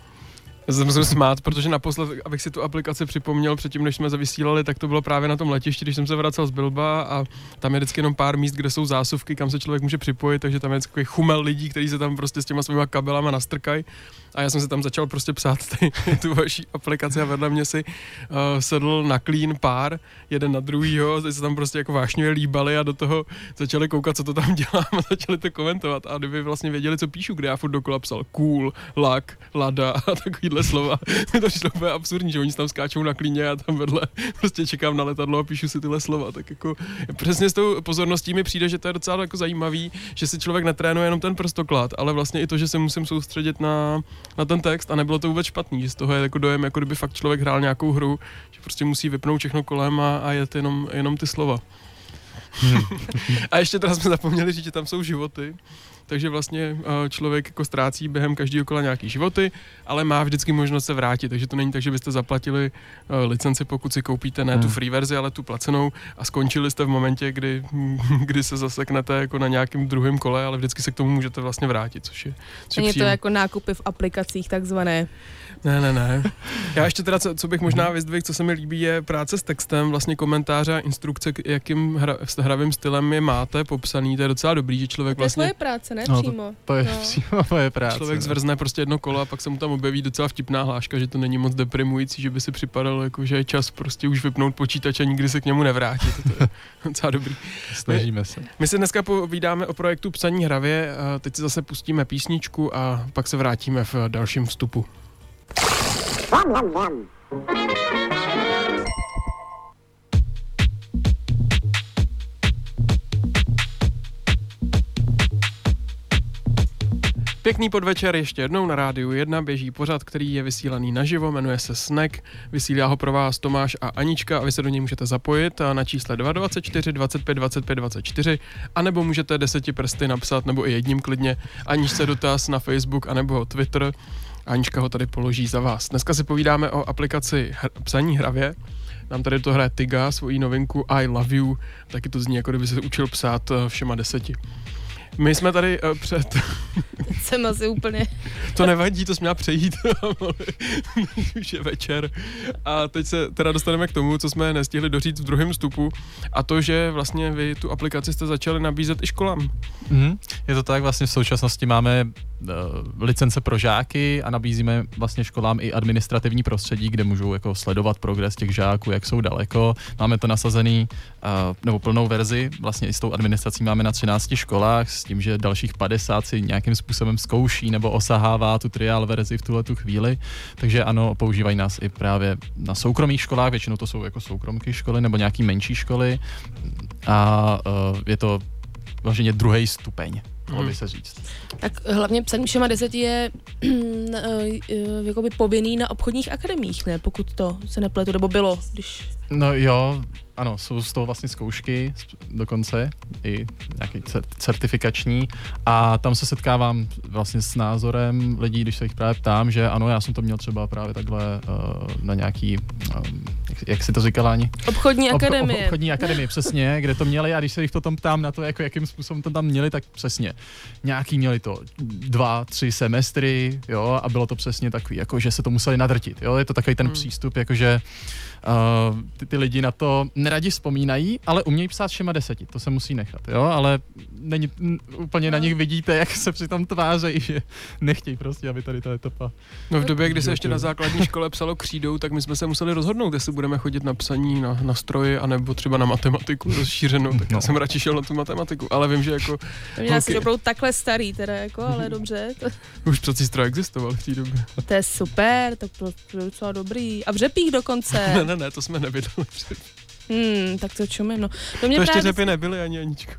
Já se musím smát, protože naposled, abych si tu aplikaci připomněl předtím, než jsme zavysílali, tak to bylo právě na tom letišti, když jsem se vracel z Bilba a tam je vždycky jenom pár míst, kde jsou zásuvky, kam se člověk může připojit, takže tam je vždycky chumel lidí, kteří se tam prostě s těma svýma kabelama nastrkají. A já jsem se tam začal prostě psát ty, tu vaší aplikaci a vedle mě si uh, sedl na klín pár, jeden na druhýho, teď se tam prostě jako vášňuje líbali a do toho začali koukat, co to tam dělám a začali to komentovat. A kdyby vlastně věděli, co píšu, kde já furt dokola psal cool, lak, lada a takovýhle slova. Mi to šlo úplně absurdní, že oni tam skáčou na klíně a tam vedle prostě čekám na letadlo a píšu si tyhle slova. Tak jako přesně s tou pozorností mi přijde, že to je docela jako zajímavý, že si člověk netrénuje jenom ten prstoklad, ale vlastně i to, že se musím soustředit na, na ten text a nebylo to vůbec špatný, že z toho je jako dojem, jako kdyby fakt člověk hrál nějakou hru, že prostě musí vypnout všechno kolem a, a jet jenom, jenom ty slova. Hmm. a ještě teda jsme zapomněli říct, že tam jsou životy, takže vlastně eh, člověk jako ztrácí během každého kola nějaký životy, ale má vždycky možnost se vrátit, takže to není tak, že byste zaplatili eh, licenci, pokud si koupíte ne hmm. tu free verzi, ale tu placenou a skončili jste v momentě, kdy, kdy se zaseknete jako na nějakém druhém kole, ale vždycky se k tomu můžete vlastně vrátit, což je, což je to jako nákupy v aplikacích takzvané. Ne, ne, ne. Já ještě teda, co, co bych možná vyzdvihl, co se mi líbí, je práce s textem, vlastně komentáře a instrukce, jakým hra, hravým stylem je máte popsaný. To je docela dobrý, že člověk to vlastně... To je práce, ne no, přímo. To, to je no. přímo moje práce. Člověk zvrzne prostě jedno kolo a pak se mu tam objeví docela vtipná hláška, že to není moc deprimující, že by si připadalo, jako, že je čas prostě už vypnout počítač a nikdy se k němu nevrátit. To je docela dobrý. Snažíme se. My se dneska povídáme o projektu Psaní hravě, teď si zase pustíme písničku a pak se vrátíme v dalším vstupu. Pěkný podvečer ještě jednou na rádiu 1 běží pořad, který je vysílaný naživo, jmenuje se Snack, vysílá ho pro vás Tomáš a Anička a vy se do něj můžete zapojit na čísle 224 25 25 24 anebo můžete deseti prsty napsat nebo i jedním klidně Aničce dotaz na Facebook anebo Twitter Anička ho tady položí za vás. Dneska si povídáme o aplikaci hr- psaní hravě. Nám tady to hraje Tiga, svoji novinku I Love You. Taky to zní, jako kdyby se učil psát eh, všema deseti. My jsme tady uh, před... Jsem asi úplně... to nevadí, to jsi měla přejít. Už je večer. A teď se teda dostaneme k tomu, co jsme nestihli doříct v druhém stupu a to, že vlastně vy tu aplikaci jste začali nabízet i školám. Mm-hmm. Je to tak, vlastně v současnosti máme uh, licence pro žáky a nabízíme vlastně školám i administrativní prostředí, kde můžou jako sledovat progres těch žáků, jak jsou daleko. Máme to nasazený, uh, nebo plnou verzi, vlastně i s tou administrací máme na 13 školách, s tím, že dalších 50 si nějakým způsobem zkouší nebo osahává tu trial verzi v tuhle tu chvíli. Takže ano, používají nás i právě na soukromých školách, většinou to jsou jako soukromky školy nebo nějaký menší školy a uh, je to vlastně druhý stupeň mohlo by se říct. Tak hlavně psaní všema deseti je jakoby povinný na obchodních akademích, ne? Pokud to se nepletu, nebo bylo, když... No jo, ano, jsou z toho vlastně zkoušky dokonce, i nějaký certifikační a tam se setkávám vlastně s názorem lidí, když se jich právě ptám, že ano, já jsem to měl třeba právě takhle uh, na nějaký, um, jak, jak si to říkala Ani? Obchodní akademie. Ob, ob, obchodní akademie, přesně, kde to měli a když se jich to tam ptám na to, jako jakým způsobem to tam měli, tak přesně. Nějaký měli to dva, tři semestry, jo, a bylo to přesně takový, jako že se to museli nadrtit, jo, je to takový ten hmm. přístup, jakože Uh, ty, ty lidi na to neradi vzpomínají, ale umějí psát všema deseti, to se musí nechat, jo, ale není, úplně na nich vidíte, jak se přitom tvářejí, že nechtějí prostě, aby tady ta etapa. No v době, kdy se ještě na základní škole psalo křídou, tak my jsme se museli rozhodnout, jestli budeme chodit na psaní, na, na stroji, anebo třeba na matematiku rozšířenou, tak no. já jsem radši šel na tu matematiku, ale vím, že jako... To mě asi opravdu takhle starý teda, jako, ale dobře. To... Už přeci stroj existoval v té době. To je super, tak to je docela dobrý. A v řepích dokonce. ne, ne, to jsme nevydali Hmm, tak to čumím, no. To, mě to ještě řepy nebyly ani, Aničku.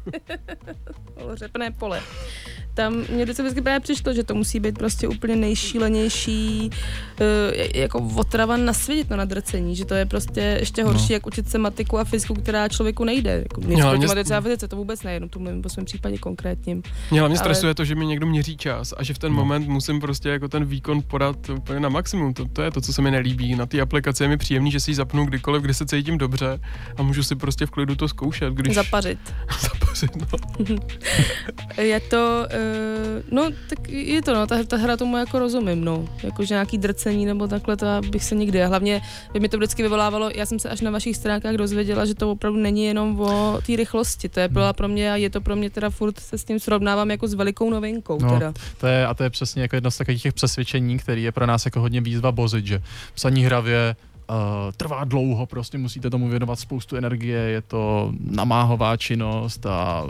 Řepné pole tam mě vždycky, vždycky právě přišlo, že to musí být prostě úplně nejšílenější uh, jako otrava na světě to nadrcení, že to je prostě ještě horší, no. jak učit se matiku a fyziku, která člověku nejde. Jako, nic proti matice a fyzice, to vůbec nejde, to mluvím po svém případě konkrétním. Mě hlavně Ale... stresuje to, že mi někdo měří čas a že v ten no. moment musím prostě jako ten výkon podat úplně na maximum. To, to je to, co se mi nelíbí. Na té aplikaci je mi příjemný, že si ji zapnu kdykoliv, kdy se cítím dobře a můžu si prostě v klidu to zkoušet. Když... Zapařit. Zapařit, no. je to no, tak je to, no, ta, ta hra tomu jako rozumím, no. Jakože nějaký drcení nebo takhle, to bych se nikdy. A hlavně by mi to vždycky vyvolávalo, já jsem se až na vašich stránkách dozvěděla, že to opravdu není jenom o té rychlosti. To je byla hmm. pro mě a je to pro mě teda furt se s tím srovnávám jako s velikou novinkou. No, teda. To je, a to je přesně jako jedno z takových těch přesvědčení, který je pro nás jako hodně výzva bozit, že psaní hravě Uh, trvá dlouho, prostě musíte tomu věnovat spoustu energie, je to namáhová činnost a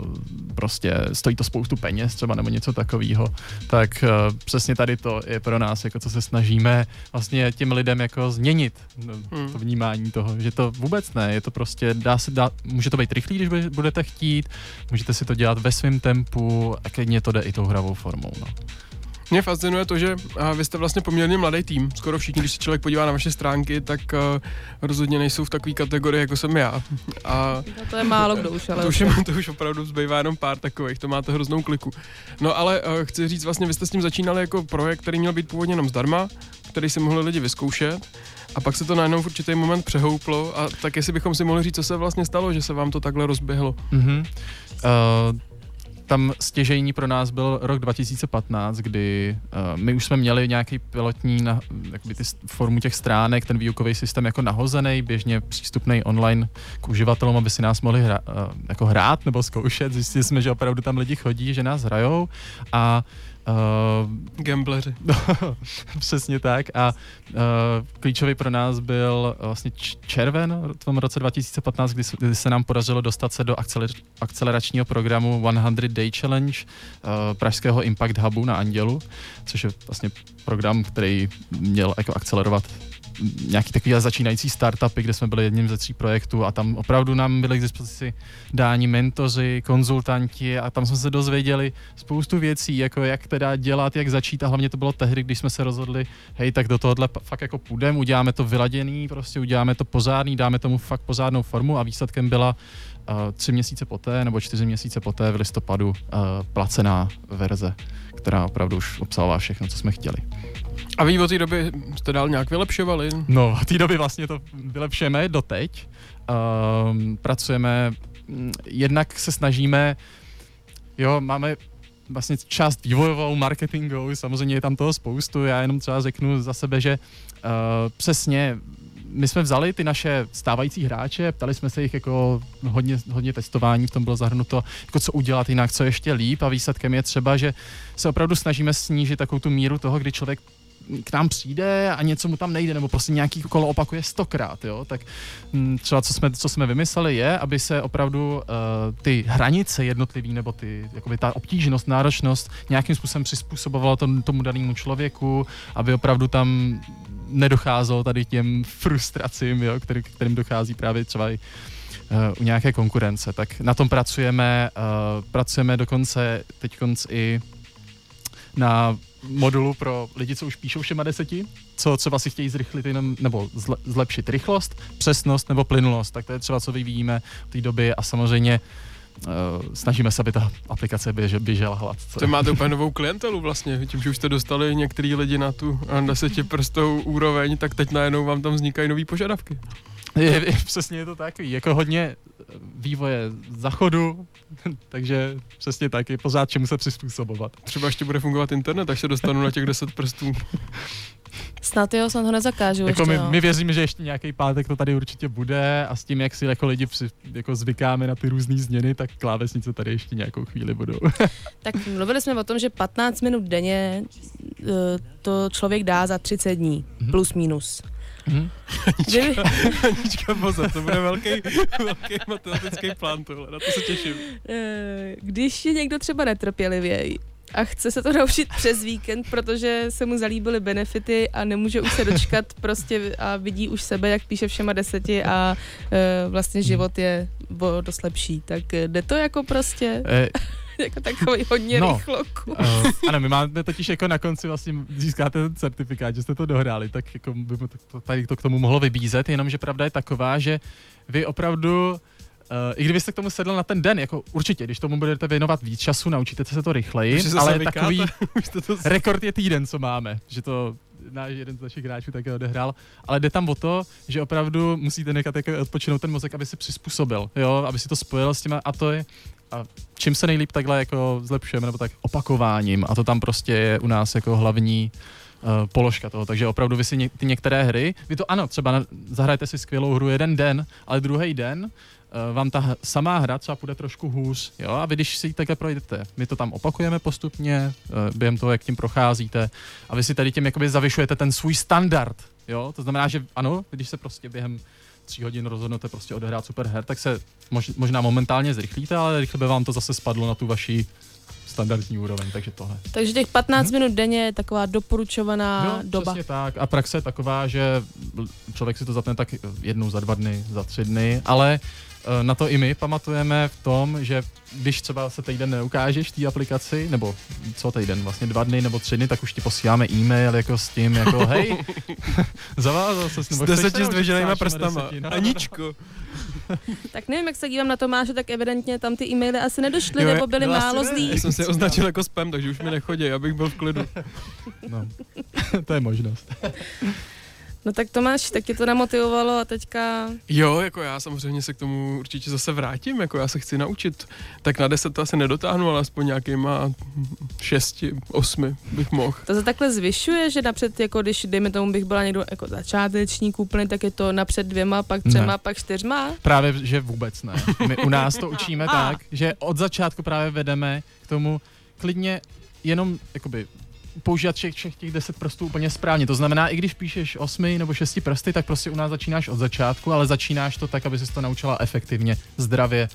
prostě stojí to spoustu peněz třeba nebo něco takového. Tak uh, přesně tady to je pro nás, jako co se snažíme vlastně těm lidem jako změnit no, hmm. to vnímání toho, že to vůbec ne, je to prostě, dá se, dá, může to být rychlý, když budete chtít, můžete si to dělat ve svém tempu a klidně to jde i tou hravou formou. No. Mě fascinuje to, že vy jste vlastně poměrně mladý tým. Skoro všichni, když se člověk podívá na vaše stránky, tak rozhodně nejsou v takové kategorii, jako jsem já. A no to je málo kdo už, ale... To už, je, to už opravdu zbývá jenom pár takových, to máte hroznou kliku. No ale chci říct, vlastně vy jste s tím začínali jako projekt, který měl být původně jenom zdarma, který si mohli lidi vyzkoušet. A pak se to najednou v určitý moment přehouplo a tak jestli bychom si mohli říct, co se vlastně stalo, že se vám to takhle rozběhlo. Mm-hmm. Uh, tam stěžejní pro nás byl rok 2015, kdy uh, my už jsme měli nějaký pilotní na, jakoby ty formu těch stránek, ten výukový systém jako nahozený, běžně přístupný online k uživatelům, aby si nás mohli hra, uh, jako hrát nebo zkoušet. Zjistili jsme, že opravdu tam lidi chodí, že nás hrajou a Uh, Gambleři. přesně tak. A uh, klíčový pro nás byl vlastně červen v tom roce 2015, kdy, kdy se nám podařilo dostat se do akceler- akceleračního programu 100 Day Challenge uh, pražského Impact Hubu na Andělu, což je vlastně program, který měl jako akcelerovat nějaký takový začínající startupy, kde jsme byli jedním ze tří projektů a tam opravdu nám byli k dispozici dáni mentoři, konzultanti a tam jsme se dozvěděli spoustu věcí, jako jak teda dělat, jak začít a hlavně to bylo tehdy, když jsme se rozhodli, hej, tak do tohohle fakt jako půjdeme, uděláme to vyladěný, prostě uděláme to pozádný, dáme tomu fakt pozádnou formu a výsledkem byla uh, tři měsíce poté nebo čtyři měsíce poté v listopadu uh, placená verze, která opravdu už obsahovala všechno, co jsme chtěli. A vy od té doby jste dál nějak vylepšovali? No, od té doby vlastně to vylepšujeme doteď. Um, pracujeme, mm, jednak se snažíme, jo, máme vlastně část vývojovou, marketingovou, samozřejmě je tam toho spoustu, já jenom třeba řeknu za sebe, že uh, přesně my jsme vzali ty naše stávající hráče, ptali jsme se jich jako hodně, hodně testování, v tom bylo zahrnuto, jako co udělat jinak, co ještě líp a výsledkem je třeba, že se opravdu snažíme snížit takovou tu míru toho, kdy člověk k nám přijde a něco mu tam nejde, nebo prostě nějaký kolo opakuje stokrát, jo, tak mm, třeba co jsme, co jsme vymysleli je, aby se opravdu uh, ty hranice jednotlivý, nebo ty, jakoby ta obtížnost, náročnost nějakým způsobem přizpůsobovala tomu, tomu danému člověku, aby opravdu tam nedocházelo tady těm frustracím, jo, který, kterým dochází právě třeba i uh, u nějaké konkurence. Tak na tom pracujeme, uh, pracujeme dokonce teď i na modulu pro lidi, co už píšou všema deseti, co třeba si chtějí zrychlit jenom, nebo zle, zlepšit rychlost, přesnost nebo plynulost. Tak to je třeba, co vyvíjíme v té době a samozřejmě Uh, snažíme se, aby ta aplikace běže, běžela hladce. To máte úplně novou klientelu vlastně, tím, že už jste dostali některý lidi na tu prstou úroveň, tak teď najednou vám tam vznikají nové požadavky. Je, je, přesně je to takový, jako hodně vývoje zachodu, takže přesně tak, je pořád čemu se přizpůsobovat. Třeba ještě bude fungovat internet, až se dostanu na těch 10 prstů. Snad jo, snad ho nezakážu jako ještě, my, my, věříme, že ještě nějaký pátek to tady určitě bude a s tím, jak si jako lidi při, jako zvykáme na ty různé změny, tak klávesnice tady ještě nějakou chvíli budou. tak mluvili jsme o tom, že 15 minut denně eh, to člověk dá za 30 dní, mm-hmm. plus minus. Hmm. Anička, Anička, pozor, to bude velký, velký matematický plán tohle, na to se těším. Eh, když je někdo třeba netrpělivěj a chce se to naučit přes víkend, protože se mu zalíbily benefity a nemůže už se dočkat prostě a vidí už sebe, jak píše všema deseti a uh, vlastně život je dost lepší. Tak jde to jako prostě... Eh, jako takový hodně no, rychlo. Uh, ano, my máme totiž jako na konci vlastně získáte ten certifikát, že jste to dohráli, tak jako by to, tady to k tomu mohlo vybízet, jenomže pravda je taková, že vy opravdu Uh, I kdybyste k tomu sedl na ten den, jako určitě, když tomu budete věnovat víc času, naučíte se to rychleji, ale takový to rekord je týden, co máme, že to náš jeden z našich hráčů také odehrál, ale jde tam o to, že opravdu musíte nechat jako odpočinout ten mozek, aby se přizpůsobil, jo, aby si to spojil s těma a to je a čím se nejlíp takhle jako zlepšujeme, nebo tak opakováním a to tam prostě je u nás jako hlavní uh, položka toho, takže opravdu vy si ně, ty některé hry, vy to ano, třeba zahrajete si skvělou hru jeden den, ale druhý den uh, vám ta samá hra třeba půjde trošku hůř, jo, a vy když si ji takhle projdete, my to tam opakujeme postupně, uh, během toho, jak tím procházíte, a vy si tady tím jakoby zavyšujete ten svůj standard, jo, to znamená, že ano, když se prostě během tří hodin rozhodnete prostě odehrát super her, tak se mož, možná momentálně zrychlíte, ale rychle by vám to zase spadlo na tu vaši standardní úroveň, takže tohle. Takže těch 15 hmm. minut denně je taková doporučovaná no, doba. Přesně tak. A praxe je taková, že člověk si to zapne tak jednou za dva dny, za tři dny, ale Eh, na to i my pamatujeme v tom, že když třeba se týden neukážeš v té aplikaci, nebo co týden, vlastně dva dny nebo tři dny, tak už ti posíláme e-mail jako s tím, jako hej, zavázal se s deseti zdviženýma prstama. No. Aničko. tak nevím, jak se dívám na Tomáše, tak evidentně tam ty e-maily asi nedošly, jo, nebo byly málo zlý. Já jsem si označil jako spam, takže už mi nechodí, abych byl v klidu. No, to je možnost. No tak Tomáš, tak tě to namotivovalo a teďka... Jo, jako já samozřejmě se k tomu určitě zase vrátím, jako já se chci naučit. Tak na deset to asi nedotáhnu, ale aspoň nějakýma šesti, osmi bych mohl. To se takhle zvyšuje, že napřed, jako když dejme tomu, bych byla někdo jako začátečník úplně, tak je to napřed dvěma, pak třema, ne. pak čtyřma? Právě, že vůbec ne. My u nás to učíme tak, že od začátku právě vedeme k tomu klidně jenom jakoby používat všech, všech těch deset prstů úplně správně. To znamená, i když píšeš osmi nebo šesti prsty, tak prostě u nás začínáš od začátku, ale začínáš to tak, aby se to naučila efektivně, zdravě,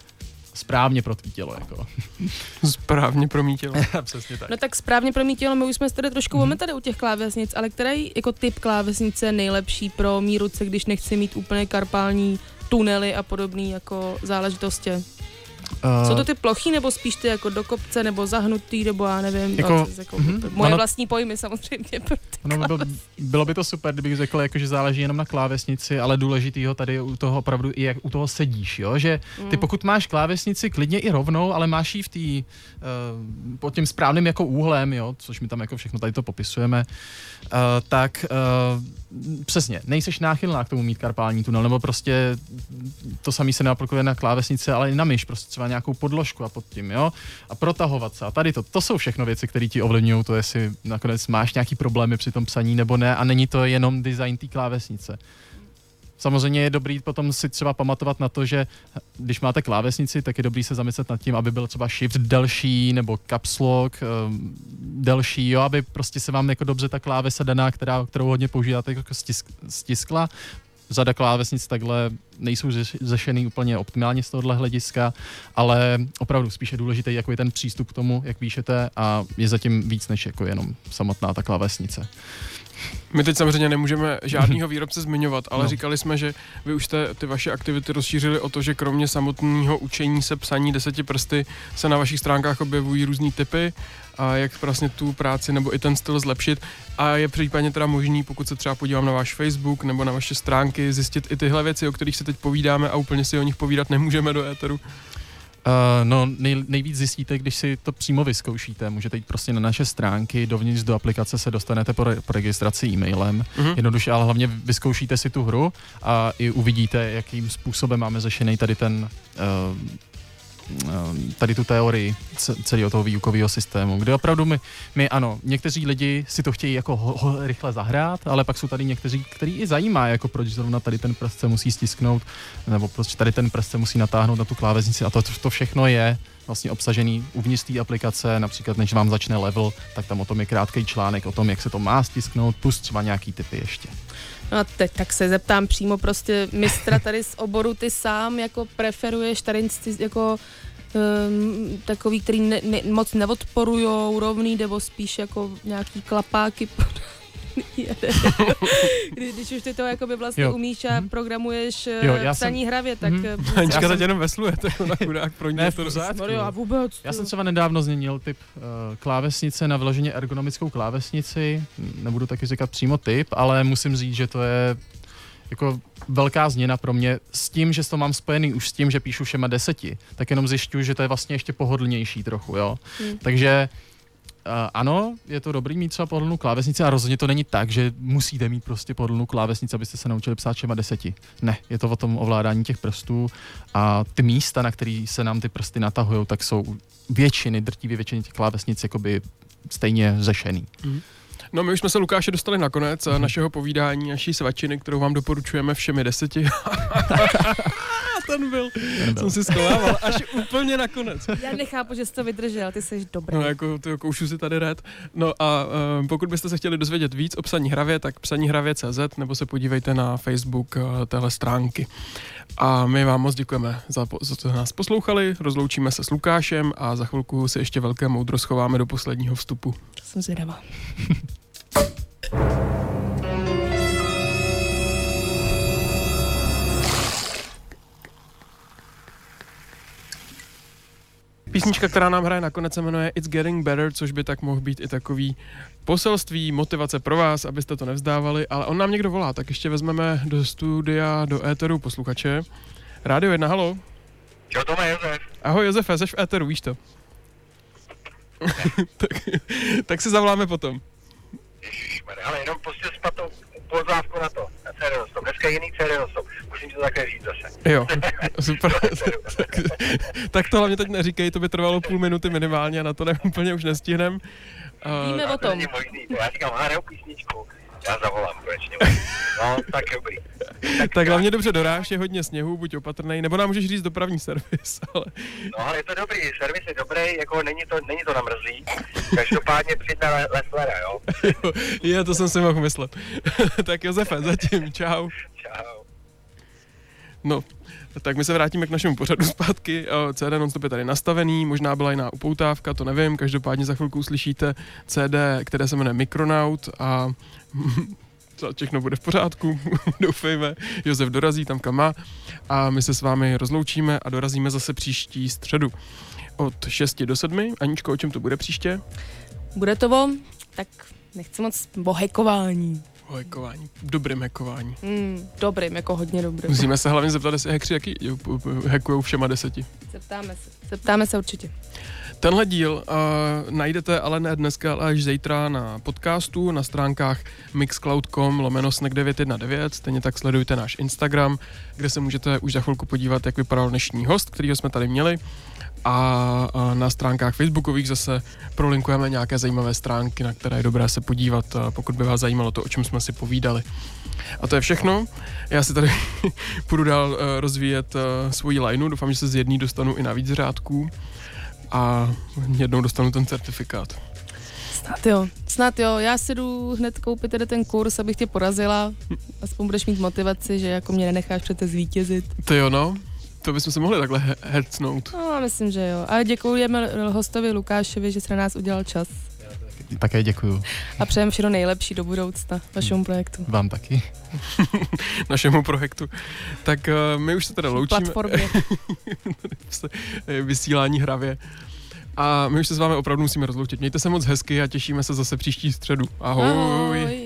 správně pro tvý tělo. Jako. správně pro mý tělo. Přesně tak. No tak správně pro mý tělo, my už jsme tady trošku mm. tady u těch klávesnic, ale který jako typ klávesnice je nejlepší pro mý ruce, když nechci mít úplně karpální tunely a podobné jako záležitosti? Uh, Jsou to ty plochy, nebo spíš ty jako do kopce, nebo zahnutý, nebo já nevím, jako, no, jako mm-hmm, moje ano, vlastní pojmy samozřejmě. Ano, bylo, bylo by to super, kdybych řekl, jako, že záleží jenom na klávesnici, ale důležitýho tady u toho opravdu i jak u toho sedíš, jo? že ty mm. pokud máš klávesnici klidně i rovnou, ale máš ji v té uh, pod tím správným jako úhlem, jo? což my tam jako všechno tady to popisujeme, uh, tak uh, přesně, nejseš náchylná k tomu mít karpální tunel, nebo prostě to samý se neaplikuje na klávesnice, ale i na myš, prostě třeba nějakou podložku a pod tím, jo, a protahovat se a tady to, to jsou všechno věci, které ti ovlivňují to, jestli nakonec máš nějaký problémy při tom psaní nebo ne a není to jenom design té klávesnice. Samozřejmě je dobrý potom si třeba pamatovat na to, že když máte klávesnici, tak je dobrý se zamyslet nad tím, aby byl třeba shift delší nebo caps lock um, delší, jo, aby prostě se vám jako dobře ta klávesa daná, která, kterou hodně používáte, jako stisk, stiskla. Řada klávesnic takhle nejsou zešený úplně optimálně z tohohle hlediska, ale opravdu spíše důležitý jako je ten přístup k tomu, jak píšete a je zatím víc než jako jenom samotná ta klávesnice. My teď samozřejmě nemůžeme žádného výrobce zmiňovat, ale no. říkali jsme, že vy už jste ty vaše aktivity rozšířili o to, že kromě samotného učení se psaní deseti prsty se na vašich stránkách objevují různé typy a jak vlastně tu práci nebo i ten styl zlepšit. A je případně teda možný, pokud se třeba podívám na váš Facebook nebo na vaše stránky, zjistit i tyhle věci, o kterých se teď povídáme a úplně si o nich povídat nemůžeme do éteru. Uh, no, nej, nejvíc zjistíte, když si to přímo vyzkoušíte. Můžete jít prostě na naše stránky, dovnitř do aplikace se dostanete po, re, po registraci e-mailem. Uh-huh. Jednoduše, ale hlavně vyzkoušíte si tu hru a i uvidíte, jakým způsobem máme řešený tady ten uh, tady tu teorii celého toho výukového systému, kde opravdu my, my, ano, někteří lidi si to chtějí jako ho, ho, rychle zahrát, ale pak jsou tady někteří, který i zajímá, jako proč zrovna tady ten prst se musí stisknout, nebo proč tady ten prst se musí natáhnout na tu klávesnici a to, to všechno je vlastně obsažený uvnitř té aplikace, například než vám začne level, tak tam o tom je krátký článek o tom, jak se to má stisknout, plus třeba nějaký typy ještě. No a teď tak se zeptám přímo prostě mistra tady z oboru, ty sám jako preferuješ tady jako um, takový, který ne, ne, moc neodporujou, rovný, nebo spíš jako nějaký klapáky Kdy, když už ty to jakoby vlastně jo. umíš a mhm. programuješ jo, já psaní jsem... hravě, tak... Mm-hmm. Anička teď jsem... jenom vesluje, tak na chudák pro ne, to no, a vůbec. Já jsem třeba nedávno změnil typ uh, klávesnice na vyloženě ergonomickou klávesnici. Nebudu taky říkat přímo typ, ale musím říct, že to je jako velká změna pro mě s tím, že to mám spojený už s tím, že píšu všema deseti, tak jenom zjišťuju, že to je vlastně ještě pohodlnější trochu, jo. Hmm. Takže ano, je to dobrý mít třeba pohodlnou klávesnici a rozhodně to není tak, že musíte mít prostě pohodlnou klávesnici, abyste se naučili psát všema deseti. Ne, je to o tom ovládání těch prstů a ty místa, na který se nám ty prsty natahují, tak jsou většiny, drtivé většiny těch klávesnic jakoby stejně řešený. Mm. No my už jsme se Lukáše dostali na konec mm-hmm. našeho povídání, naší svačiny, kterou vám doporučujeme všemi deseti. ten byl. Ten. Jsem si schovával až úplně nakonec. Já nechápu, že jsi to vydržel, ty jsi dobrý. No jako ty koušu si tady red. No a um, pokud byste se chtěli dozvědět víc o psaní hravě, tak psaní hravě.cz nebo se podívejte na Facebook uh, téhle stránky. A my vám moc děkujeme za, za to, že nás poslouchali, rozloučíme se s Lukášem a za chvilku si ještě velké moudro schováme do posledního vstupu. To jsem zvědavá. Písnička, která nám hraje nakonec se jmenuje It's Getting Better, což by tak mohl být i takový poselství, motivace pro vás, abyste to nevzdávali, ale on nám někdo volá, tak ještě vezmeme do studia, do éteru posluchače. Rádio 1, halo. Jo, to má Josef. Ahoj Josefe, jsi v éteru, víš to? tak, tak si zavoláme potom. Ježišmarja, ale jenom prostě na to. Dneska je jiný Cereostop. Musím to také říct zase. Jo, super. tak, tak to hlavně teď neříkej, to by trvalo půl minuty minimálně a na to ne, úplně už nestihnem. Víme uh, o tom. To není možný, to já říkám, hraju písničku, já zavolám konečně. No, tak dobrý. Tak, tak hlavně dobře doráž, je hodně sněhu, buď opatrný, nebo nám můžeš říct dopravní servis, ale... No, ale je to dobrý, servis je dobrý, jako není to, není to namrzlý. Každopádně přijď na Leslera, jo? je, to jsem si mohl myslet. tak Josefe, zatím, čau. Čau. No, tak my se vrátíme k našemu pořadu zpátky. CD Nonstop je tady nastavený, možná byla jiná upoutávka, to nevím. Každopádně za chvilku uslyšíte CD, které se jmenuje Micronaut a všechno bude v pořádku, doufejme. Josef dorazí tam, kam má a my se s vámi rozloučíme a dorazíme zase příští středu od 6 do 7. Aničko, o čem to bude příště? Bude to o, tak nechci moc, o hekování. O hekování, dobrým hekování. Mm, dobrým, jako hodně dobrým. Musíme se hlavně zeptat, jestli hekři jaký hekujou všema deseti. Zeptáme se, zeptáme se určitě. Tenhle díl uh, najdete ale ne dneska, ale až zítra na podcastu, na stránkách mixcloud.com lomeno snack 919, stejně tak sledujte náš Instagram, kde se můžete už za chvilku podívat, jak vypadal dnešní host, kterýho jsme tady měli a na stránkách facebookových zase prolinkujeme nějaké zajímavé stránky, na které je dobré se podívat, pokud by vás zajímalo to, o čem jsme si povídali. A to je všechno. Já si tady půjdu dál eh, rozvíjet eh, svoji lineu, doufám, že se z jedný dostanu i na víc řádků a jednou dostanu ten certifikát. Snad jo, snad jo. Já si jdu hned koupit tedy ten kurz, abych tě porazila. Aspoň budeš mít motivaci, že jako mě nenecháš přece zvítězit. To jo, no. To bychom se mohli takhle hercnout. No, myslím, že jo. A děkujeme hostovi Lukášovi, že se na nás udělal čas. Také děkuju. A přejeme všechno nejlepší do budoucna vašemu projektu. Vám taky. Našemu projektu. Tak uh, my už se teda loučíme. Platformě. Vysílání hravě. A my už se s vámi opravdu musíme rozloučit. Mějte se moc hezky a těšíme se zase příští středu. Ahoj. Ahoj.